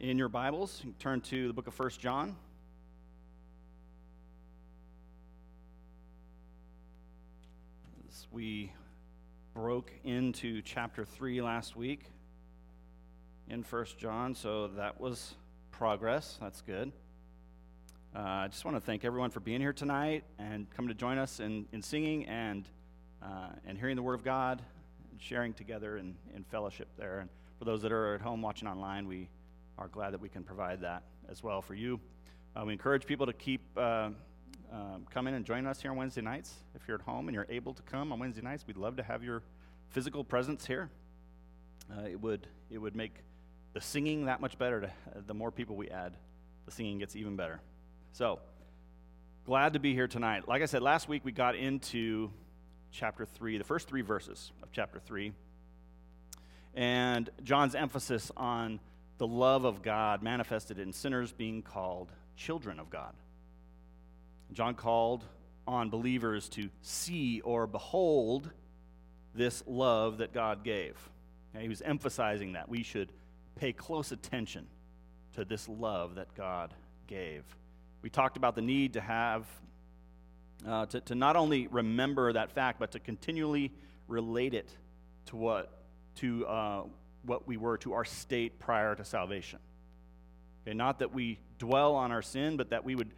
in your Bibles, you turn to the book of First John. As we broke into chapter 3 last week in First John, so that was progress. That's good. Uh, I just want to thank everyone for being here tonight and coming to join us in, in singing and, uh, and hearing the Word of God and sharing together in, in fellowship there. And for those that are at home watching online, we are glad that we can provide that as well for you. Uh, we encourage people to keep uh, um, coming and join us here on Wednesday nights. If you're at home and you're able to come on Wednesday nights, we'd love to have your physical presence here. Uh, it would it would make the singing that much better. To, uh, the more people we add, the singing gets even better. So glad to be here tonight. Like I said last week, we got into chapter three, the first three verses of chapter three, and John's emphasis on the love of God manifested in sinners being called children of God. John called on believers to see or behold this love that God gave. he was emphasizing that we should pay close attention to this love that God gave. We talked about the need to have, uh, to, to not only remember that fact, but to continually relate it to what, to uh, what we were to our state prior to salvation. Okay, not that we dwell on our sin, but that we would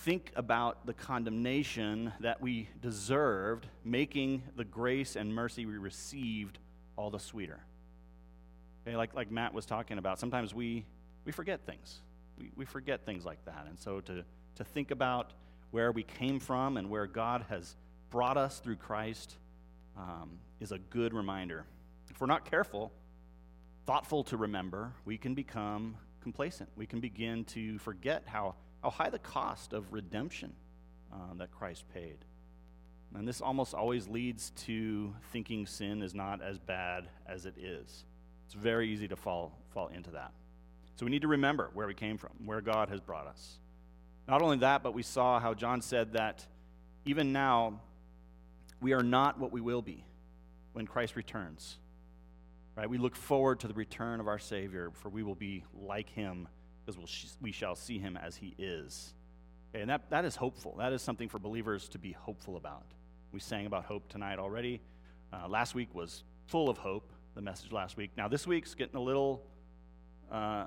think about the condemnation that we deserved, making the grace and mercy we received all the sweeter. Okay, like, like Matt was talking about, sometimes we, we forget things. We, we forget things like that. And so to, to think about where we came from and where God has brought us through Christ um, is a good reminder. If we're not careful, thoughtful to remember, we can become complacent. We can begin to forget how, how high the cost of redemption uh, that Christ paid. And this almost always leads to thinking sin is not as bad as it is. It's very easy to fall, fall into that. So we need to remember where we came from, where God has brought us. Not only that, but we saw how John said that even now, we are not what we will be when Christ returns. Right? We look forward to the return of our Savior, for we will be like him because we'll sh- we shall see him as he is. Okay, and that, that is hopeful. That is something for believers to be hopeful about. We sang about hope tonight already. Uh, last week was full of hope, the message last week. Now, this week's getting a little, uh,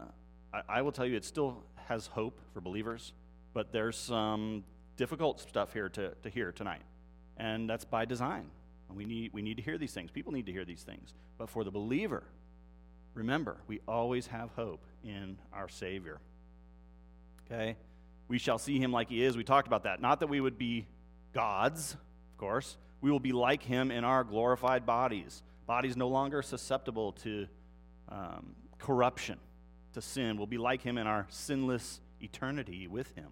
I, I will tell you, it still has hope for believers, but there's some difficult stuff here to, to hear tonight. And that's by design. We need, we need to hear these things. People need to hear these things. But for the believer, remember, we always have hope in our Savior. Okay? We shall see him like he is. We talked about that. Not that we would be gods, of course. We will be like him in our glorified bodies. Bodies no longer susceptible to um, corruption, to sin. We'll be like him in our sinless eternity with him.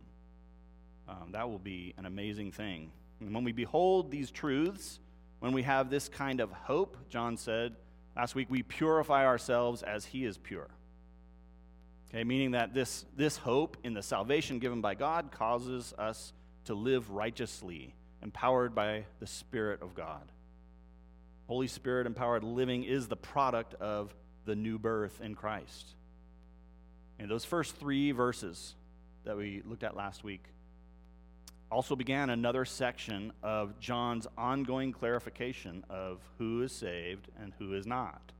Um, that will be an amazing thing. And when we behold these truths, when we have this kind of hope, John said last week, we purify ourselves as he is pure. Okay, meaning that this, this hope in the salvation given by God causes us to live righteously, empowered by the Spirit of God. Holy Spirit empowered living is the product of the new birth in Christ. And those first three verses that we looked at last week also began another section of John's ongoing clarification of who is saved and who is not.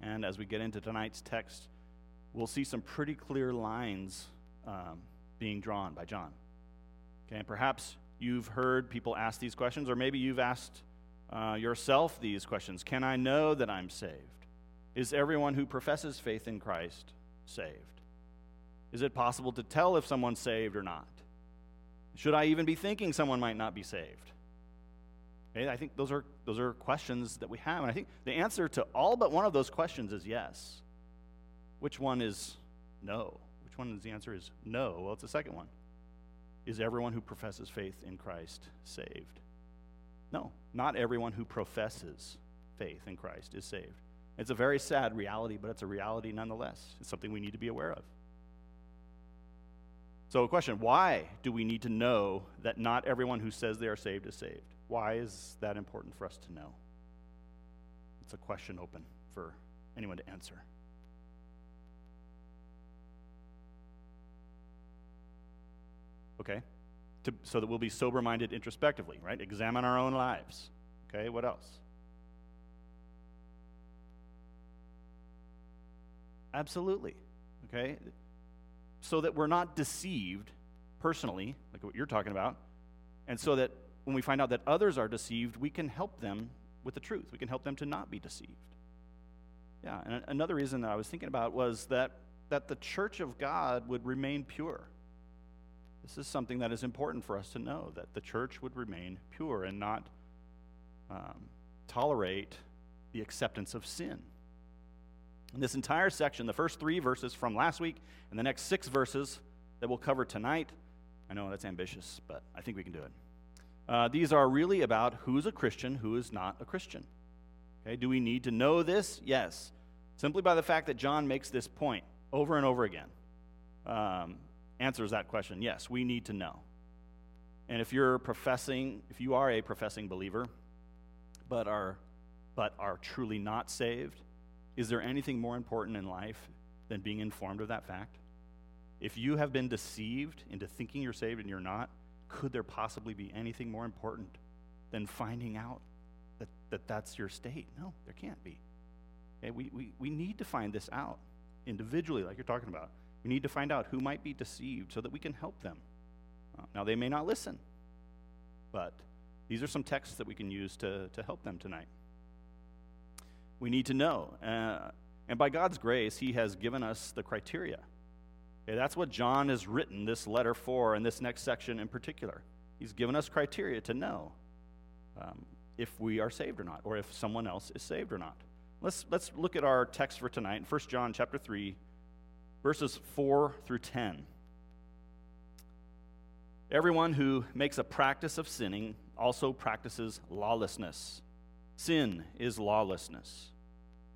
And as we get into tonight's text, we'll see some pretty clear lines um, being drawn by John. Okay, and perhaps you've heard people ask these questions, or maybe you've asked uh, yourself these questions Can I know that I'm saved? Is everyone who professes faith in Christ saved? Is it possible to tell if someone's saved or not? Should I even be thinking someone might not be saved? Okay, I think those are, those are questions that we have. And I think the answer to all but one of those questions is yes. Which one is no? Which one is the answer is no? Well, it's the second one. Is everyone who professes faith in Christ saved? No, not everyone who professes faith in Christ is saved. It's a very sad reality, but it's a reality nonetheless. It's something we need to be aware of. So, a question why do we need to know that not everyone who says they are saved is saved? Why is that important for us to know? It's a question open for anyone to answer. Okay? To, so that we'll be sober minded introspectively, right? Examine our own lives. Okay, what else? Absolutely. Okay? So that we're not deceived personally, like what you're talking about, and so that when we find out that others are deceived, we can help them with the truth. We can help them to not be deceived. Yeah, and another reason that I was thinking about was that, that the church of God would remain pure. This is something that is important for us to know that the church would remain pure and not um, tolerate the acceptance of sin. This entire section, the first three verses from last week and the next six verses that we'll cover tonight, I know that's ambitious, but I think we can do it. Uh, these are really about who's a Christian, who is not a Christian. Okay, do we need to know this? Yes. Simply by the fact that John makes this point over and over again um, answers that question. Yes, we need to know. And if you're professing, if you are a professing believer, but are, but are truly not saved, is there anything more important in life than being informed of that fact? If you have been deceived into thinking you're saved and you're not, could there possibly be anything more important than finding out that, that that's your state? No, there can't be. Okay, we, we, we need to find this out individually, like you're talking about. We need to find out who might be deceived so that we can help them. Uh, now, they may not listen, but these are some texts that we can use to, to help them tonight. We need to know. Uh, and by God's grace, He has given us the criteria. Okay, that's what John has written this letter for, in this next section in particular. He's given us criteria to know um, if we are saved or not, or if someone else is saved or not. Let's, let's look at our text for tonight, 1 John chapter 3, verses 4 through 10. Everyone who makes a practice of sinning also practices lawlessness. Sin is lawlessness.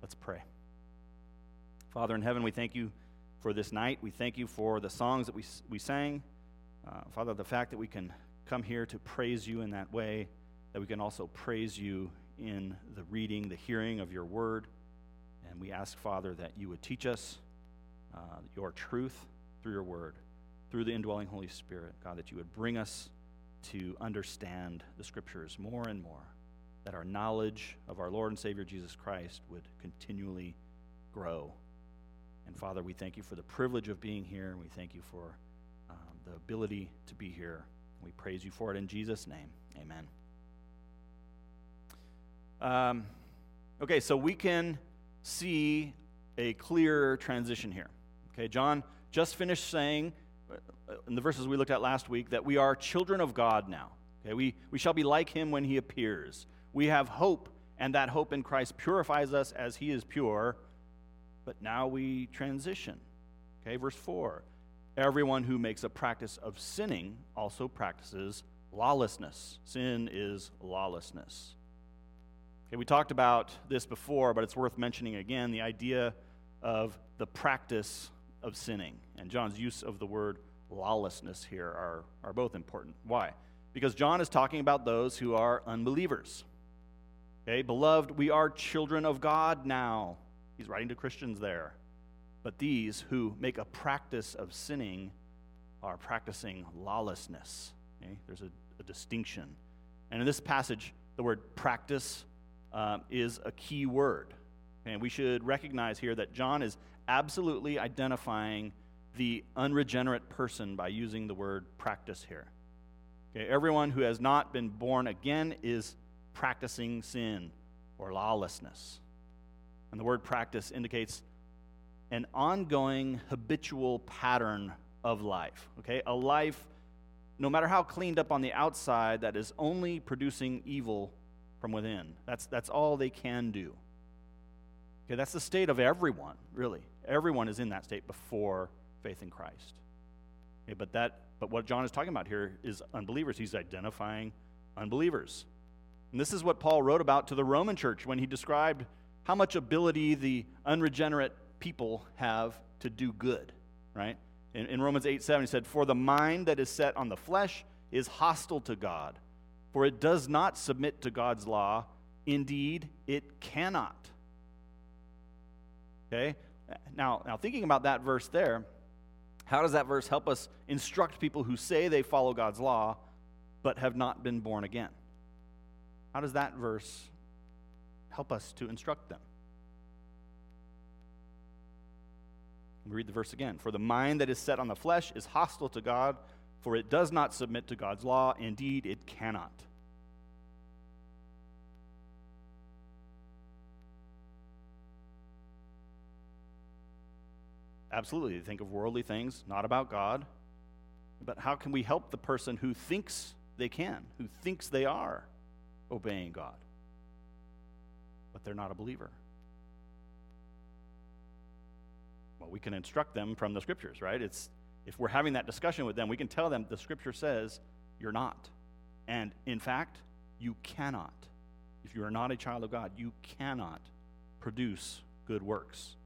Let's pray. Father in heaven, we thank you for this night. We thank you for the songs that we, we sang. Uh, Father, the fact that we can come here to praise you in that way, that we can also praise you in the reading, the hearing of your word. And we ask, Father, that you would teach us uh, your truth through your word, through the indwelling Holy Spirit. God, that you would bring us to understand the scriptures more and more, that our knowledge of our Lord and Savior Jesus Christ would continually grow. And Father, we thank you for the privilege of being here, and we thank you for um, the ability to be here. We praise you for it in Jesus' name. Amen. Um, okay, so we can see a clear transition here. Okay, John just finished saying uh, in the verses we looked at last week that we are children of God now. Okay, we, we shall be like him when he appears. We have hope, and that hope in Christ purifies us as he is pure. But now we transition. Okay, verse 4 Everyone who makes a practice of sinning also practices lawlessness. Sin is lawlessness. Okay, we talked about this before, but it's worth mentioning again the idea of the practice of sinning. And John's use of the word lawlessness here are, are both important. Why? Because John is talking about those who are unbelievers. Okay, beloved, we are children of God now. He's writing to Christians there. But these who make a practice of sinning are practicing lawlessness. Okay? There's a, a distinction. And in this passage, the word practice um, is a key word. And we should recognize here that John is absolutely identifying the unregenerate person by using the word practice here. Okay, everyone who has not been born again is practicing sin or lawlessness. And the word practice indicates an ongoing habitual pattern of life. Okay, a life, no matter how cleaned up on the outside, that is only producing evil from within. That's, that's all they can do. Okay, that's the state of everyone, really. Everyone is in that state before faith in Christ. Okay, but that but what John is talking about here is unbelievers. He's identifying unbelievers. And this is what Paul wrote about to the Roman church when he described how much ability the unregenerate people have to do good, right? In, in Romans 8 7, he said, For the mind that is set on the flesh is hostile to God, for it does not submit to God's law. Indeed, it cannot. Okay? Now, now thinking about that verse there, how does that verse help us instruct people who say they follow God's law but have not been born again? How does that verse help us to instruct them? Me read the verse again. For the mind that is set on the flesh is hostile to God, for it does not submit to God's law. Indeed, it cannot. Absolutely. They think of worldly things, not about God. But how can we help the person who thinks they can, who thinks they are obeying God, but they're not a believer? Well, we can instruct them from the scriptures, right? It's if we're having that discussion with them, we can tell them the scripture says you're not. And in fact, you cannot. If you are not a child of God, you cannot produce good works.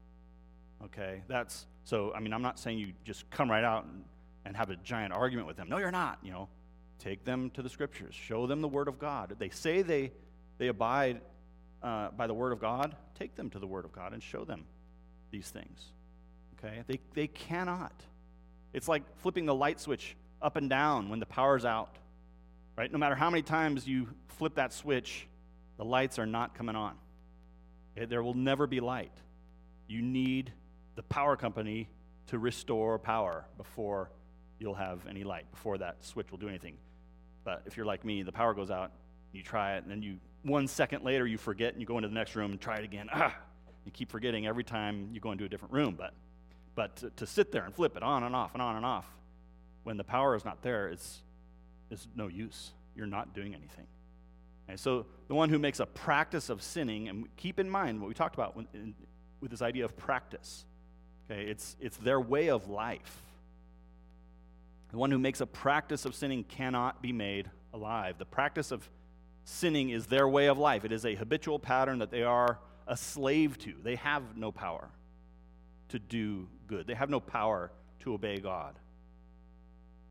Okay? That's so, I mean, I'm not saying you just come right out and, and have a giant argument with them. No, you're not. You know, take them to the scriptures, show them the Word of God. They say they, they abide uh, by the Word of God, take them to the Word of God and show them these things. Okay? They, they cannot. It's like flipping the light switch up and down when the power's out. Right? No matter how many times you flip that switch, the lights are not coming on. Okay? There will never be light. You need the power company to restore power before you'll have any light, before that switch will do anything. But if you're like me, the power goes out, you try it, and then you one second later you forget and you go into the next room and try it again. Ah, you keep forgetting every time you go into a different room. But but to, to sit there and flip it on and off and on and off when the power is not there, it's it's no use. You're not doing anything. And so the one who makes a practice of sinning, and keep in mind what we talked about when, in, with this idea of practice. Okay, it's, it's their way of life. The one who makes a practice of sinning cannot be made alive. The practice of sinning is their way of life, it is a habitual pattern that they are a slave to. They have no power to do good, they have no power to obey God.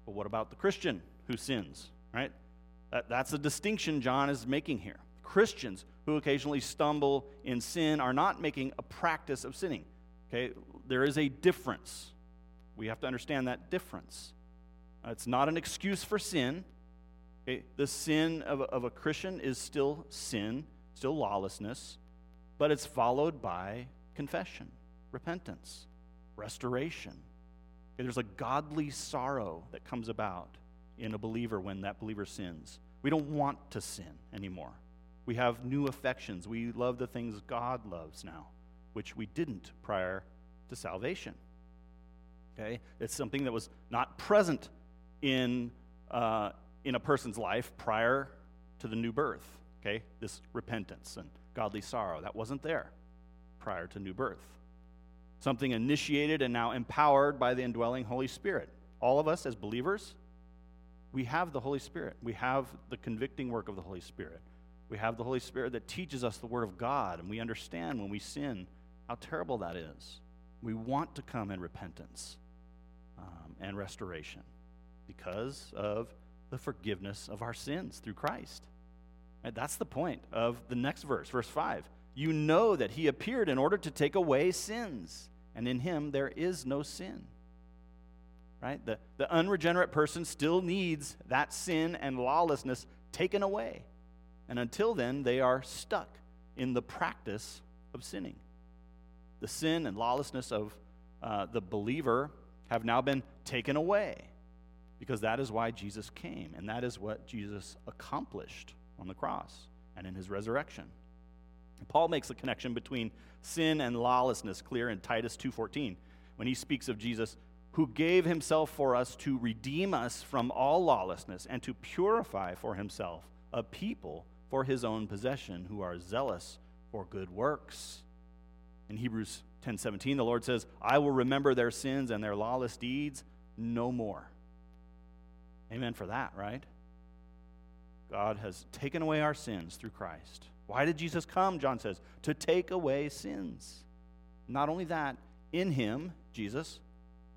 But what about the Christian who sins, right? That, that's a distinction John is making here. Christians who occasionally stumble in sin are not making a practice of sinning. Okay, there is a difference. We have to understand that difference. It's not an excuse for sin. Okay? The sin of a, of a Christian is still sin, still lawlessness, but it's followed by confession, repentance, restoration. Okay? There's a godly sorrow that comes about in a believer when that believer sins. We don't want to sin anymore. We have new affections. We love the things God loves now, which we didn't prior to salvation. Okay? It's something that was not present in, uh, in a person's life prior to the new birth. Okay? This repentance and godly sorrow. That wasn't there prior to new birth. Something initiated and now empowered by the indwelling Holy Spirit. All of us as believers, we have the Holy Spirit. We have the convicting work of the Holy Spirit. We have the Holy Spirit that teaches us the Word of God, and we understand when we sin how terrible that is. We want to come in repentance um, and restoration because of the forgiveness of our sins through Christ. That's the point of the next verse, verse 5. You know that he appeared in order to take away sins, and in him there is no sin. Right? The, the unregenerate person still needs that sin and lawlessness taken away. And until then, they are stuck in the practice of sinning the sin and lawlessness of uh, the believer have now been taken away because that is why Jesus came, and that is what Jesus accomplished on the cross and in his resurrection. Paul makes the connection between sin and lawlessness clear in Titus 2:14 when he speaks of Jesus who gave himself for us to redeem us from all lawlessness and to purify for himself a people for his own possession who are zealous for good works. In Hebrews 10:17 the Lord says, "I will remember their sins and their lawless deeds no more." Amen for that, right? God has taken away our sins through Christ. Why did Jesus come? John says, to take away sins. Not only that, in him, Jesus,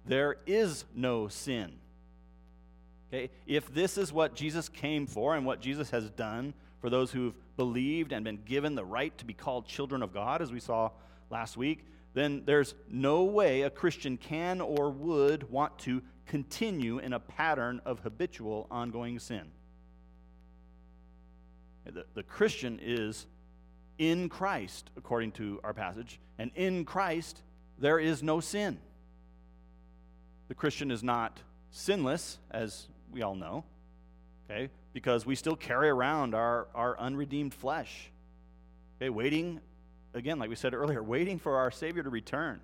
there is no sin. Okay? If this is what Jesus came for and what Jesus has done for those who've believed and been given the right to be called children of God, as we saw last week, then there's no way a Christian can or would want to continue in a pattern of habitual, ongoing sin. The, the Christian is in Christ, according to our passage, and in Christ there is no sin. The Christian is not sinless, as we all know, okay, because we still carry around our, our unredeemed flesh, okay, waiting, again, like we said earlier, waiting for our Savior to return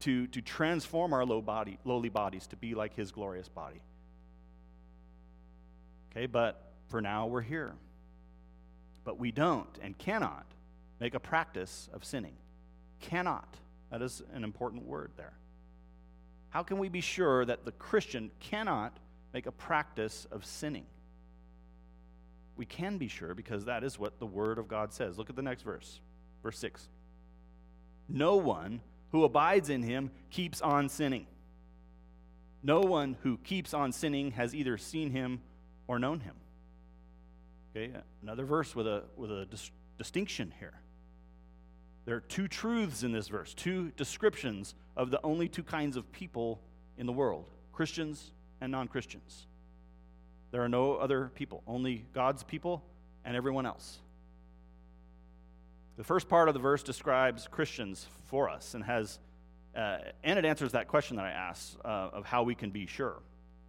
to, to transform our low body, lowly bodies to be like his glorious body. Okay, but for now we're here. But we don't and cannot make a practice of sinning. Cannot. That is an important word there. How can we be sure that the Christian cannot make a practice of sinning? We can be sure because that is what the Word of God says. Look at the next verse, verse 6. No one who abides in him keeps on sinning. No one who keeps on sinning has either seen him or known him. Okay, another verse with a, with a dis- distinction here. There are two truths in this verse, two descriptions of the only two kinds of people in the world Christians and non Christians. There are no other people, only God's people and everyone else. The first part of the verse describes Christians for us and has, uh, and it answers that question that I asked uh, of how we can be sure.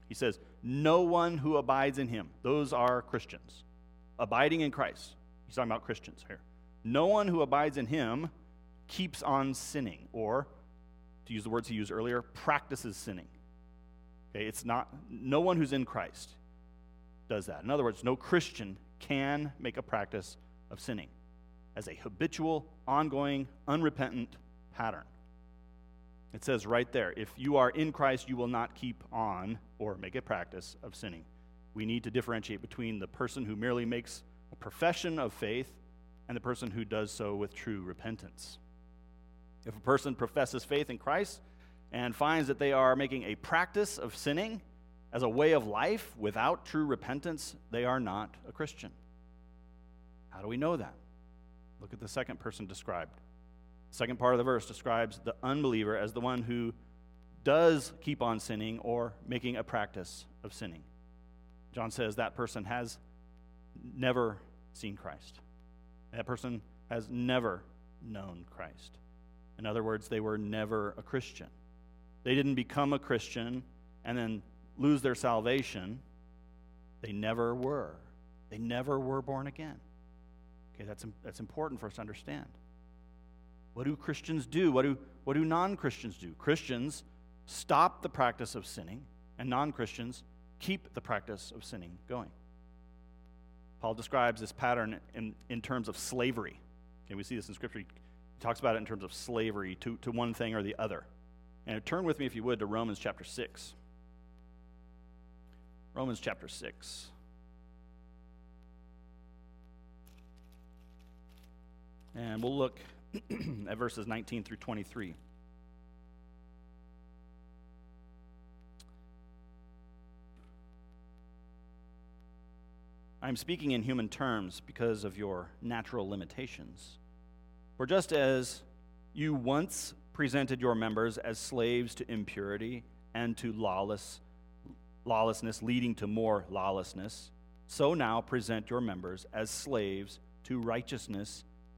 He says, No one who abides in him, those are Christians. Abiding in Christ. He's talking about Christians here. No one who abides in him keeps on sinning, or, to use the words he used earlier, practices sinning. Okay, it's not, no one who's in Christ does that. In other words, no Christian can make a practice of sinning as a habitual, ongoing, unrepentant pattern. It says right there if you are in Christ, you will not keep on or make a practice of sinning. We need to differentiate between the person who merely makes a profession of faith and the person who does so with true repentance. If a person professes faith in Christ and finds that they are making a practice of sinning as a way of life without true repentance, they are not a Christian. How do we know that? Look at the second person described. Second part of the verse describes the unbeliever as the one who does keep on sinning or making a practice of sinning. John says that person has never seen Christ. That person has never known Christ. In other words, they were never a Christian. They didn't become a Christian and then lose their salvation. They never were. They never were born again. Okay, that's, that's important for us to understand. What do Christians do? What do, what do non Christians do? Christians stop the practice of sinning, and non Christians keep the practice of sinning going. Paul describes this pattern in, in terms of slavery. Okay, we see this in Scripture. He talks about it in terms of slavery to, to one thing or the other. And turn with me, if you would, to Romans chapter 6. Romans chapter 6. And we'll look at verses 19 through 23. I'm speaking in human terms because of your natural limitations. For just as you once presented your members as slaves to impurity and to lawless, lawlessness, leading to more lawlessness, so now present your members as slaves to righteousness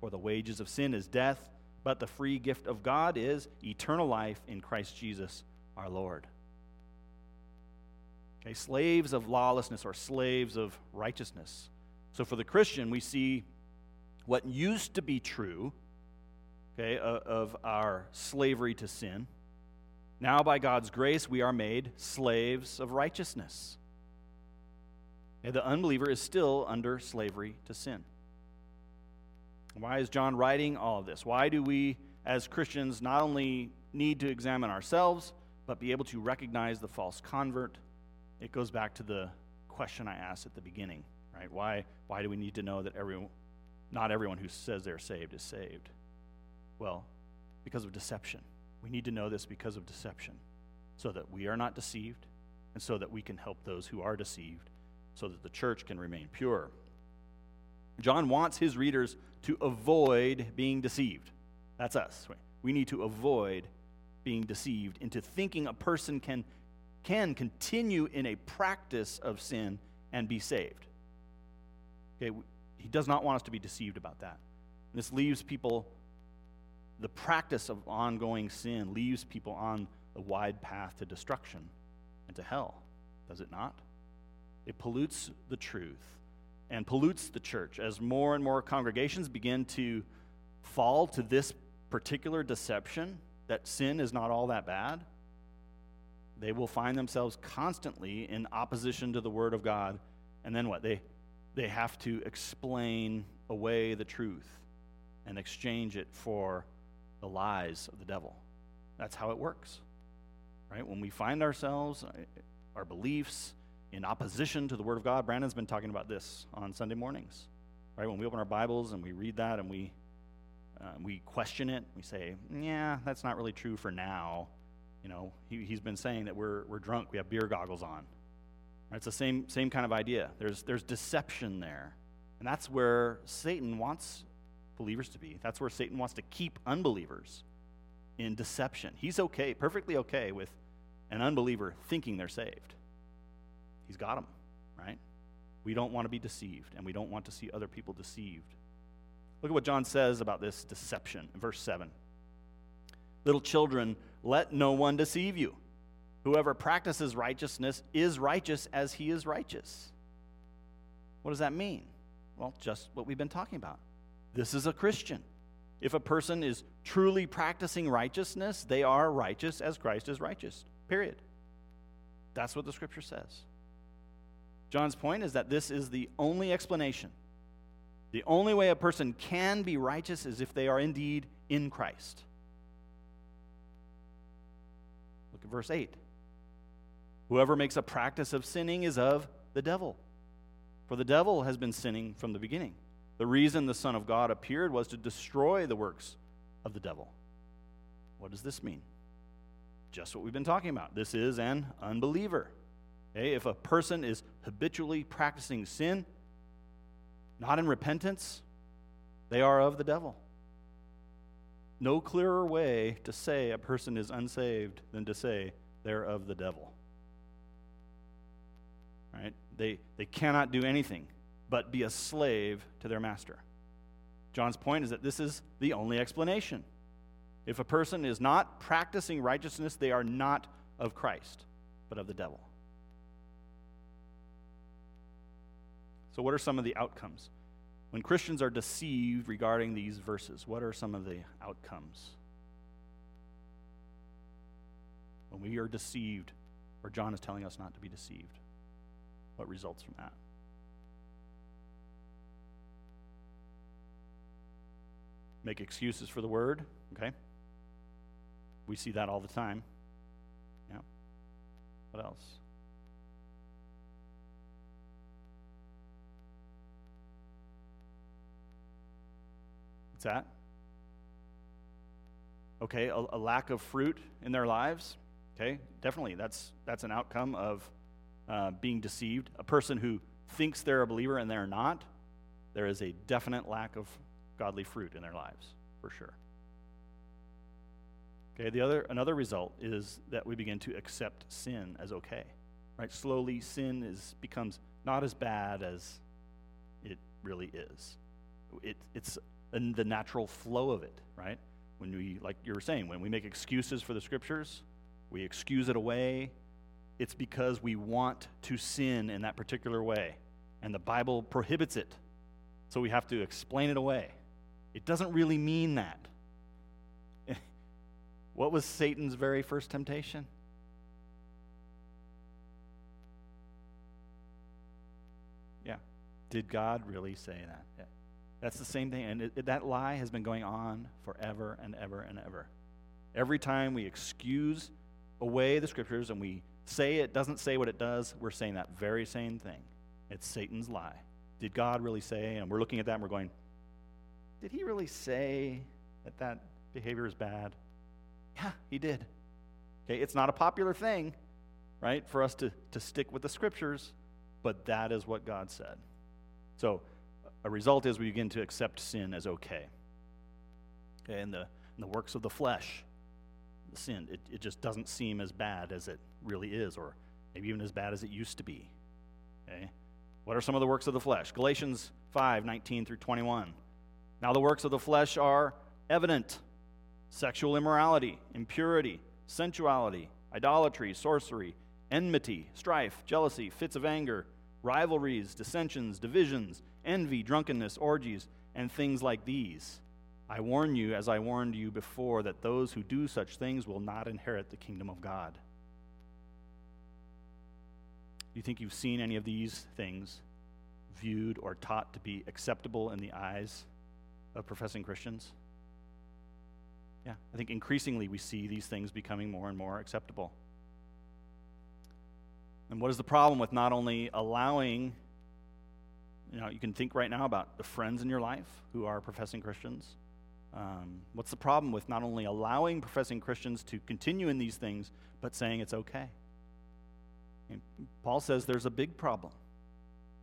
For the wages of sin is death but the free gift of God is eternal life in Christ Jesus our Lord. Okay, slaves of lawlessness or slaves of righteousness. So for the Christian, we see what used to be true, okay, of our slavery to sin. Now, by God's grace, we are made slaves of righteousness. And the unbeliever is still under slavery to sin. Why is John writing all of this? Why do we, as Christians, not only need to examine ourselves, but be able to recognize the false convert? It goes back to the question I asked at the beginning, right? Why, why do we need to know that everyone, not everyone who says they're saved is saved? Well, because of deception. We need to know this because of deception, so that we are not deceived, and so that we can help those who are deceived, so that the church can remain pure. John wants his readers to avoid being deceived. That's us. We need to avoid being deceived into thinking a person can, can continue in a practice of sin and be saved. Okay, he does not want us to be deceived about that. This leaves people, the practice of ongoing sin leaves people on the wide path to destruction and to hell, does it not? It pollutes the truth and pollutes the church as more and more congregations begin to fall to this particular deception that sin is not all that bad. They will find themselves constantly in opposition to the Word of God. And then what? They, they have to explain away the truth and exchange it for the lies of the devil. That's how it works. Right? When we find ourselves, our beliefs, in opposition to the Word of God. Brandon's been talking about this on Sunday mornings, right? When we open our Bibles and we read that and we uh, we question it, we say, "Yeah, that's not really true for now." You know, he, he's been saying that we're we're drunk, we have beer goggles on. Right? It's the same same kind of idea. There's there's deception there, and that's where Satan wants believers to be. That's where Satan wants to keep unbelievers in deception. He's okay, perfectly okay with an unbeliever thinking they're saved. He's got them, right? We don't want to be deceived, and we don't want to see other people deceived. Look at what John says about this deception in verse 7. Little children, let no one deceive you. Whoever practices righteousness is righteous as he is righteous. What does that mean? Well, just what we've been talking about. This is a Christian. If a person is truly practicing righteousness, they are righteous as Christ is righteous. Period. That's what the scripture says. John's point is that this is the only explanation. The only way a person can be righteous is if they are indeed in Christ. Look at verse 8. Whoever makes a practice of sinning is of the devil. For the devil has been sinning from the beginning. The reason the Son of God appeared was to destroy the works of the devil. What does this mean? Just what we've been talking about. This is an unbeliever. Okay? If a person is habitually practicing sin, not in repentance, they are of the devil. No clearer way to say a person is unsaved than to say they're of the devil. Right? They, they cannot do anything but be a slave to their master. John's point is that this is the only explanation. If a person is not practicing righteousness, they are not of Christ, but of the devil. So, what are some of the outcomes? When Christians are deceived regarding these verses, what are some of the outcomes? When we are deceived, or John is telling us not to be deceived, what results from that? Make excuses for the word, okay? We see that all the time. Yeah. What else? What's that? Okay, a, a lack of fruit in their lives. Okay, definitely, that's that's an outcome of uh, being deceived. A person who thinks they're a believer and they're not, there is a definite lack of godly fruit in their lives, for sure. Okay, the other another result is that we begin to accept sin as okay. Right? Slowly sin is becomes not as bad as it really is. It, it's the natural flow of it, right? When we, like you were saying, when we make excuses for the scriptures, we excuse it away. It's because we want to sin in that particular way. And the Bible prohibits it. So we have to explain it away. It doesn't really mean that. what was Satan's very first temptation? Yeah. Did God really say that? Yeah. That's the same thing. And it, it, that lie has been going on forever and ever and ever. Every time we excuse away the scriptures and we say it doesn't say what it does, we're saying that very same thing. It's Satan's lie. Did God really say? And we're looking at that and we're going, did he really say that that behavior is bad? Yeah, he did. Okay, it's not a popular thing, right, for us to, to stick with the scriptures, but that is what God said. So, a result is we begin to accept sin as okay. Okay, and the, and the works of the flesh, the sin, it, it just doesn't seem as bad as it really is, or maybe even as bad as it used to be. Okay? What are some of the works of the flesh? Galatians 5 19 through 21. Now, the works of the flesh are evident sexual immorality, impurity, sensuality, idolatry, sorcery, enmity, strife, jealousy, fits of anger, rivalries, dissensions, divisions, envy, drunkenness, orgies, and things like these. I warn you, as I warned you before, that those who do such things will not inherit the kingdom of God. Do you think you've seen any of these things viewed or taught to be acceptable in the eyes of professing Christians? Yeah, I think increasingly we see these things becoming more and more acceptable. And what is the problem with not only allowing, you know, you can think right now about the friends in your life who are professing Christians. Um, what's the problem with not only allowing professing Christians to continue in these things, but saying it's okay? And Paul says there's a big problem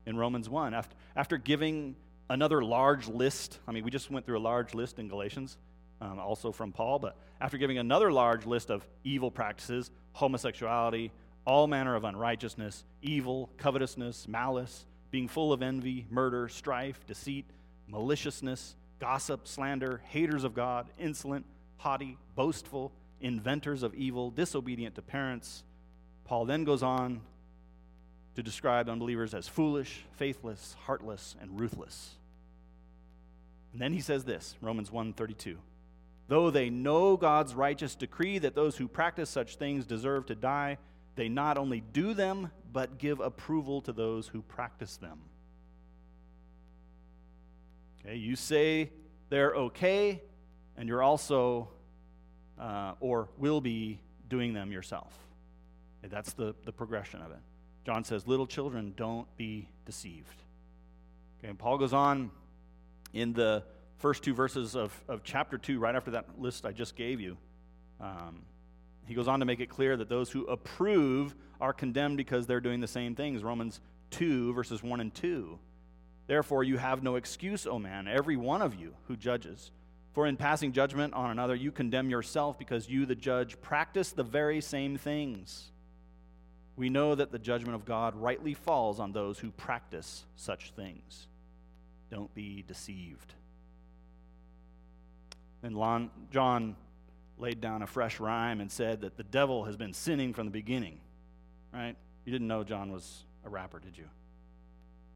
in Romans 1. After, after giving another large list, I mean, we just went through a large list in Galatians, um, also from Paul, but after giving another large list of evil practices, homosexuality, all manner of unrighteousness, evil, covetousness, malice, being full of envy, murder, strife, deceit, maliciousness, gossip, slander, haters of God, insolent, haughty, boastful, inventors of evil, disobedient to parents. Paul then goes on to describe unbelievers as foolish, faithless, heartless, and ruthless. And then he says this, Romans 1:32. Though they know God's righteous decree that those who practice such things deserve to die, they not only do them, but give approval to those who practice them. Okay, you say they're okay, and you're also, uh, or will be, doing them yourself. That's the, the progression of it. John says, Little children, don't be deceived. Okay, and Paul goes on in the first two verses of, of chapter 2, right after that list I just gave you. Um, he goes on to make it clear that those who approve are condemned because they're doing the same things. Romans 2, verses 1 and 2. Therefore, you have no excuse, O man, every one of you who judges. For in passing judgment on another, you condemn yourself because you, the judge, practice the very same things. We know that the judgment of God rightly falls on those who practice such things. Don't be deceived. Then John laid down a fresh rhyme and said that the devil has been sinning from the beginning. Right? You didn't know John was a rapper, did you?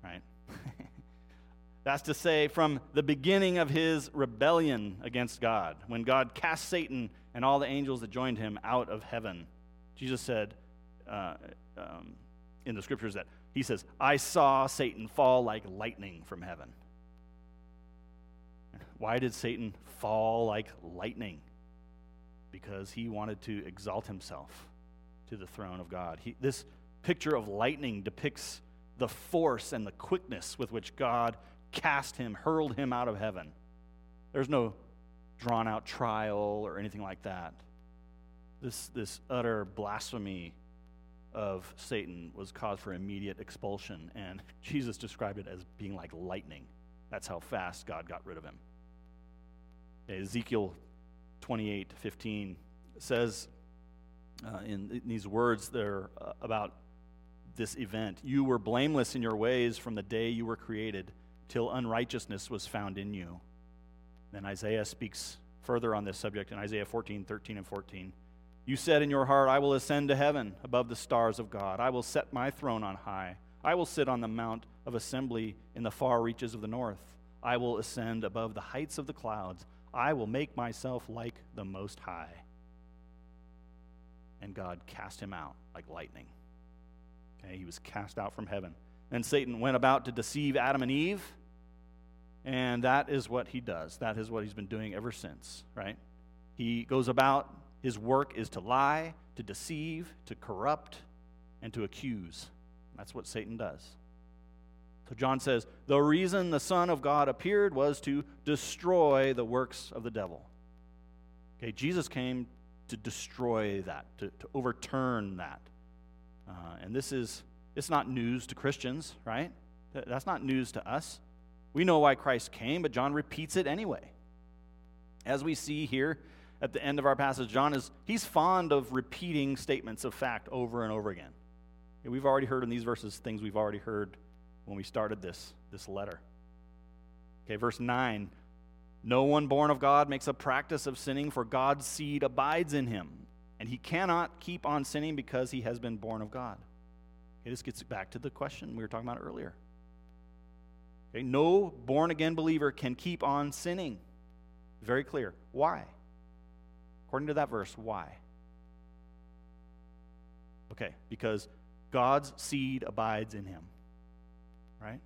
Right? That's to say, from the beginning of his rebellion against God, when God cast Satan and all the angels that joined him out of heaven, Jesus said uh, um, in the scriptures that he says, I saw Satan fall like lightning from heaven. Why did Satan fall like lightning? Because he wanted to exalt himself to the throne of God. He, this picture of lightning depicts the force and the quickness with which God cast him, hurled him out of heaven. There's no drawn out trial or anything like that. This, this utter blasphemy of Satan was cause for immediate expulsion, and Jesus described it as being like lightning. That's how fast God got rid of him. Ezekiel 28 15 says uh, in, in, these words there uh, about this event You were blameless in your ways from the day you were created till unrighteousness was found in you. Then Isaiah speaks further on this subject in Isaiah 14 13 and 14. You said in your heart, I will ascend to heaven above the stars of God. I will set my throne on high. I will sit on the mount of assembly in the far reaches of the north. I will ascend above the heights of the clouds. I will make myself like the Most High. And God cast him out like lightning. Okay, he was cast out from heaven. And Satan went about to deceive Adam and Eve. And that is what he does. That is what he's been doing ever since, right? He goes about his work is to lie, to deceive, to corrupt, and to accuse. That's what Satan does. So John says, the reason the Son of God appeared was to destroy the works of the devil. Okay, Jesus came to destroy that, to, to overturn that. Uh, and this is, it's not news to Christians, right? That's not news to us. We know why Christ came, but John repeats it anyway. As we see here at the end of our passage, John is he's fond of repeating statements of fact over and over again. We've already heard in these verses things we've already heard when we started this, this letter. Okay, verse 9 No one born of God makes a practice of sinning, for God's seed abides in him, and he cannot keep on sinning because he has been born of God. Okay, this gets back to the question we were talking about earlier. Okay, no born again believer can keep on sinning. Very clear. Why? According to that verse, why? Okay, because God's seed abides in him. Right?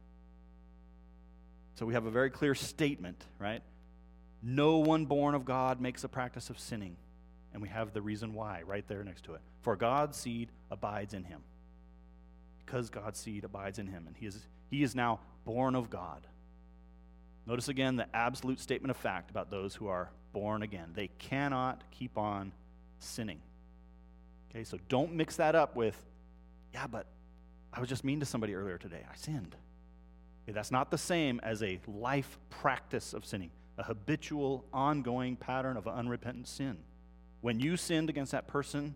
So we have a very clear statement, right? No one born of God makes a practice of sinning. And we have the reason why right there next to it. For God's seed abides in him. Because God's seed abides in him. And he is, he is now born of God. Notice again the absolute statement of fact about those who are born again. They cannot keep on sinning. Okay, so don't mix that up with, yeah, but I was just mean to somebody earlier today. I sinned. That's not the same as a life practice of sinning, a habitual, ongoing pattern of unrepentant sin. When you sinned against that person,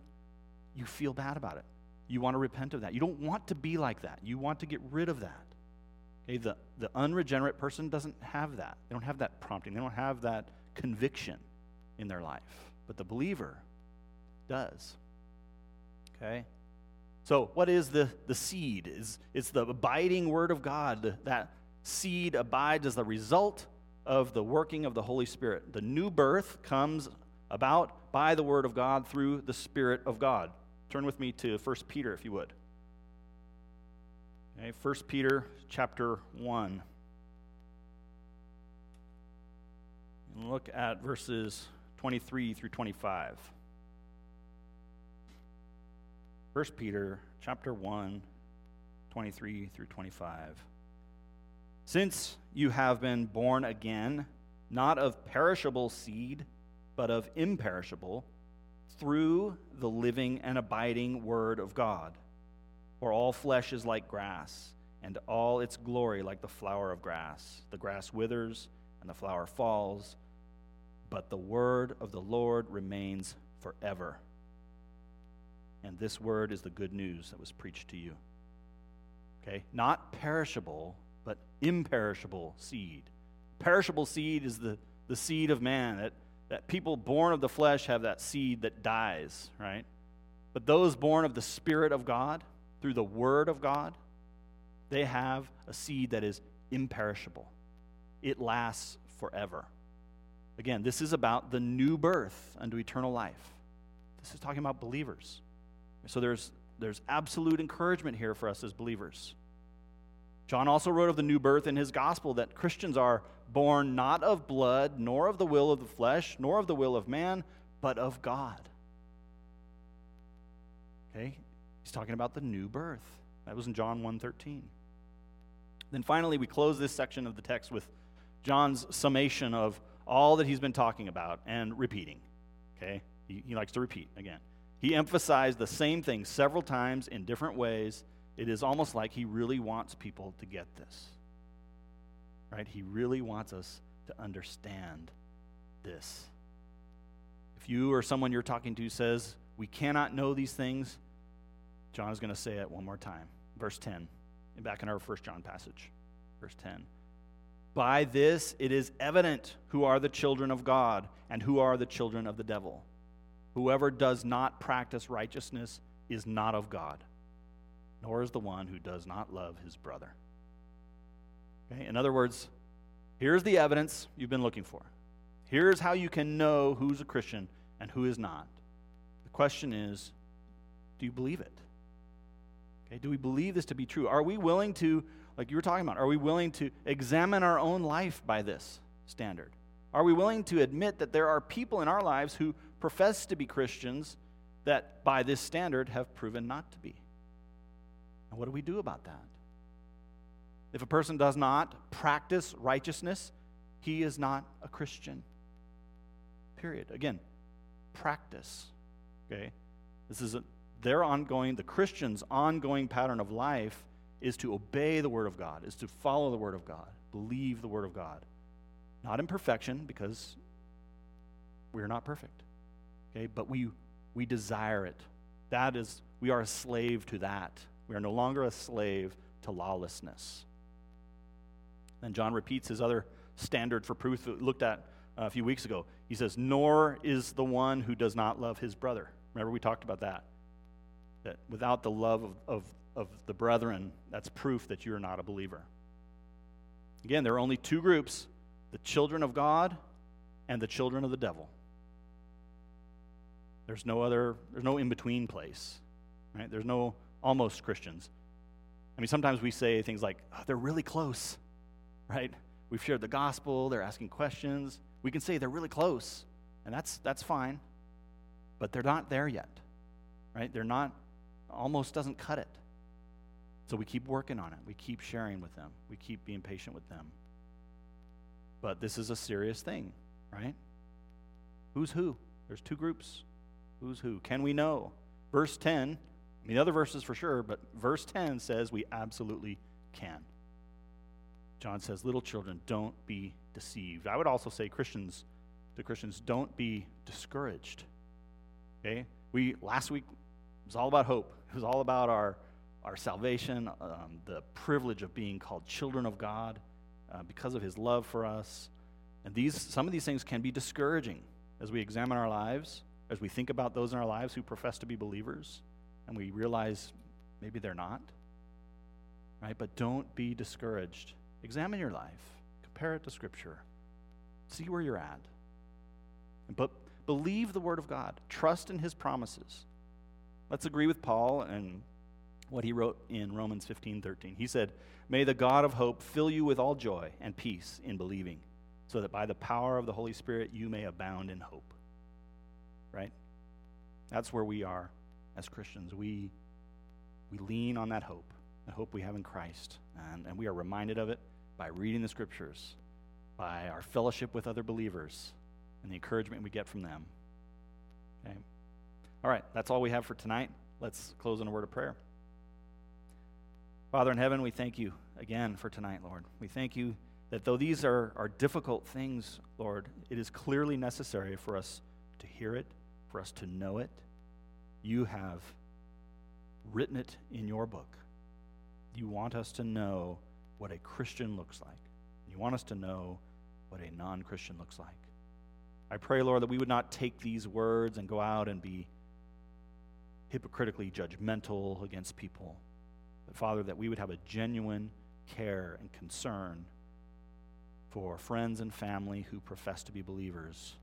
you feel bad about it. You want to repent of that. You don't want to be like that. You want to get rid of that. Okay, the, the unregenerate person doesn't have that. They don't have that prompting. They don't have that conviction in their life, but the believer does. Okay? So, what is the, the seed? Is it's the abiding word of God. That seed abides as the result of the working of the Holy Spirit. The new birth comes about by the word of God through the Spirit of God. Turn with me to 1 Peter, if you would. Okay, 1 Peter chapter 1. and look at verses 23 through 25. 1 Peter chapter 1, 23 through 25. Since you have been born again, not of perishable seed, but of imperishable, through the living and abiding Word of God. For all flesh is like grass, and all its glory like the flower of grass. The grass withers, and the flower falls but the word of the Lord remains forever. And this word is the good news that was preached to you. Okay? Not perishable, but imperishable seed. Perishable seed is the, the seed of man. That, that people born of the flesh have that seed that dies, right? But those born of the Spirit of God, through the Word of God, they have a seed that is imperishable. It lasts forever. Again, this is about the new birth unto eternal life. This is talking about believers. So there's, there's absolute encouragement here for us as believers. John also wrote of the new birth in his gospel that Christians are born not of blood, nor of the will of the flesh, nor of the will of man, but of God. Okay? He's talking about the new birth. That was in John 1:13. Then finally we close this section of the text with John's summation of all that he's been talking about and repeating. Okay? He, he likes to repeat again. He emphasized the same thing several times in different ways. It is almost like he really wants people to get this. Right? He really wants us to understand this. If you or someone you're talking to says, We cannot know these things, John is going to say it one more time. Verse 10, back in our first John passage. Verse 10. By this it is evident who are the children of God and who are the children of the devil. Whoever does not practice righteousness is not of God, nor is the one who does not love his brother. Okay? In other words, here's the evidence you've been looking for. Here's how you can know who's a Christian and who is not. The question is do you believe it? Okay, do we believe this to be true? Are we willing to, like you were talking about, are we willing to examine our own life by this standard? Are we willing to admit that there are people in our lives who profess to be Christians that by this standard have proven not to be? And what do we do about that? If a person does not practice righteousness, he is not a Christian. Period. Again, practice. Okay? This is a, their ongoing, the Christian's ongoing pattern of life is to obey the Word of God, is to follow the Word of God, believe the Word of God. Not in perfection, because we're not perfect. Okay? But we, we desire it. That is, we are a slave to that. We are no longer a slave to lawlessness. Then John repeats his other standard for proof that we looked at uh, a few weeks ago. He says, Nor is the one who does not love his brother. Remember, we talked about that. That without the love of, of, of the brethren, that's proof that you're not a believer. Again, there are only two groups the children of God and the children of the devil. There's no other, there's no in between place, right? There's no almost Christians. I mean, sometimes we say things like, oh, they're really close, right? We've shared the gospel, they're asking questions. We can say they're really close, and that's, that's fine, but they're not there yet, right? They're not, almost doesn't cut it. So we keep working on it. We keep sharing with them. We keep being patient with them. But this is a serious thing, right? Who's who? There's two groups. Who's who? Can we know? Verse 10, I mean, other verses for sure, but verse 10 says we absolutely can. John says, Little children, don't be deceived. I would also say, Christians, to Christians, don't be discouraged. Okay? We, last week, it was all about hope. It was all about our, our salvation, um, the privilege of being called children of God uh, because of his love for us. And these, some of these things can be discouraging as we examine our lives, as we think about those in our lives who profess to be believers, and we realize maybe they're not. Right? But don't be discouraged. Examine your life, compare it to Scripture, see where you're at. But believe the Word of God, trust in His promises. Let's agree with Paul and what he wrote in Romans 15 13. He said, May the God of hope fill you with all joy and peace in believing, so that by the power of the Holy Spirit you may abound in hope. Right? That's where we are as Christians. We, we lean on that hope the hope we have in Christ. And, and we are reminded of it by reading the scriptures, by our fellowship with other believers, and the encouragement we get from them. Okay? All right, that's all we have for tonight. Let's close in a word of prayer. Father in heaven, we thank you again for tonight, Lord. We thank you that though these are, are difficult things, Lord, it is clearly necessary for us to hear it, for us to know it. You have written it in your book you want us to know what a Christian looks like. You want us to know what a non Christian looks like. I pray, Lord, that we would not take these words and go out and be hypocritically judgmental against people. But, Father, that we would have a genuine care and concern for friends and family who profess to be believers.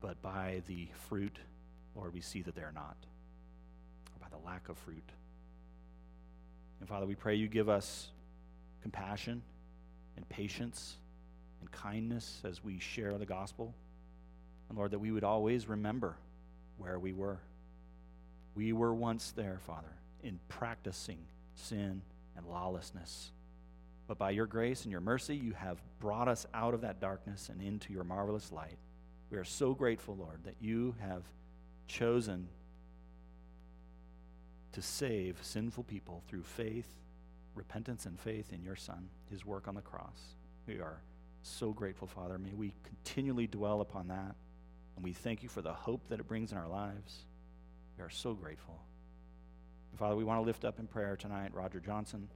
But by the fruit, Lord, we see that they're not, or by the lack of fruit. And Father, we pray you give us compassion and patience and kindness as we share the gospel. And Lord, that we would always remember where we were. We were once there, Father, in practicing sin and lawlessness. But by your grace and your mercy, you have brought us out of that darkness and into your marvelous light. We are so grateful, Lord, that you have chosen to save sinful people through faith, repentance, and faith in your Son, his work on the cross. We are so grateful, Father. May we continually dwell upon that. And we thank you for the hope that it brings in our lives. We are so grateful. And Father, we want to lift up in prayer tonight Roger Johnson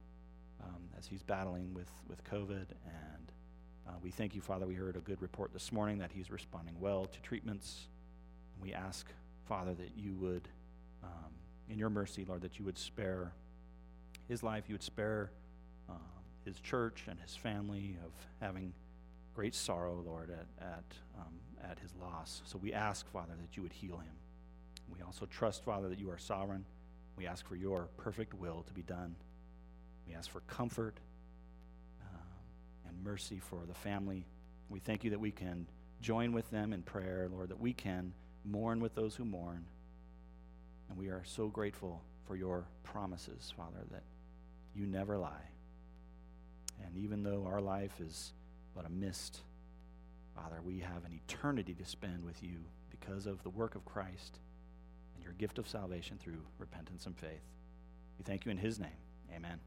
um, as he's battling with, with COVID. And uh, we thank you, Father. We heard a good report this morning that he's responding well to treatments. We ask, Father, that you would, um, in your mercy, Lord, that you would spare his life, you would spare um, his church and his family of having great sorrow, Lord, at, at, um, at his loss. So we ask, Father, that you would heal him. We also trust, Father, that you are sovereign. We ask for your perfect will to be done. We ask for comfort and mercy for the family. We thank you that we can join with them in prayer, Lord, that we can mourn with those who mourn. And we are so grateful for your promises, Father, that you never lie. And even though our life is but a mist, Father, we have an eternity to spend with you because of the work of Christ and your gift of salvation through repentance and faith. We thank you in his name. Amen.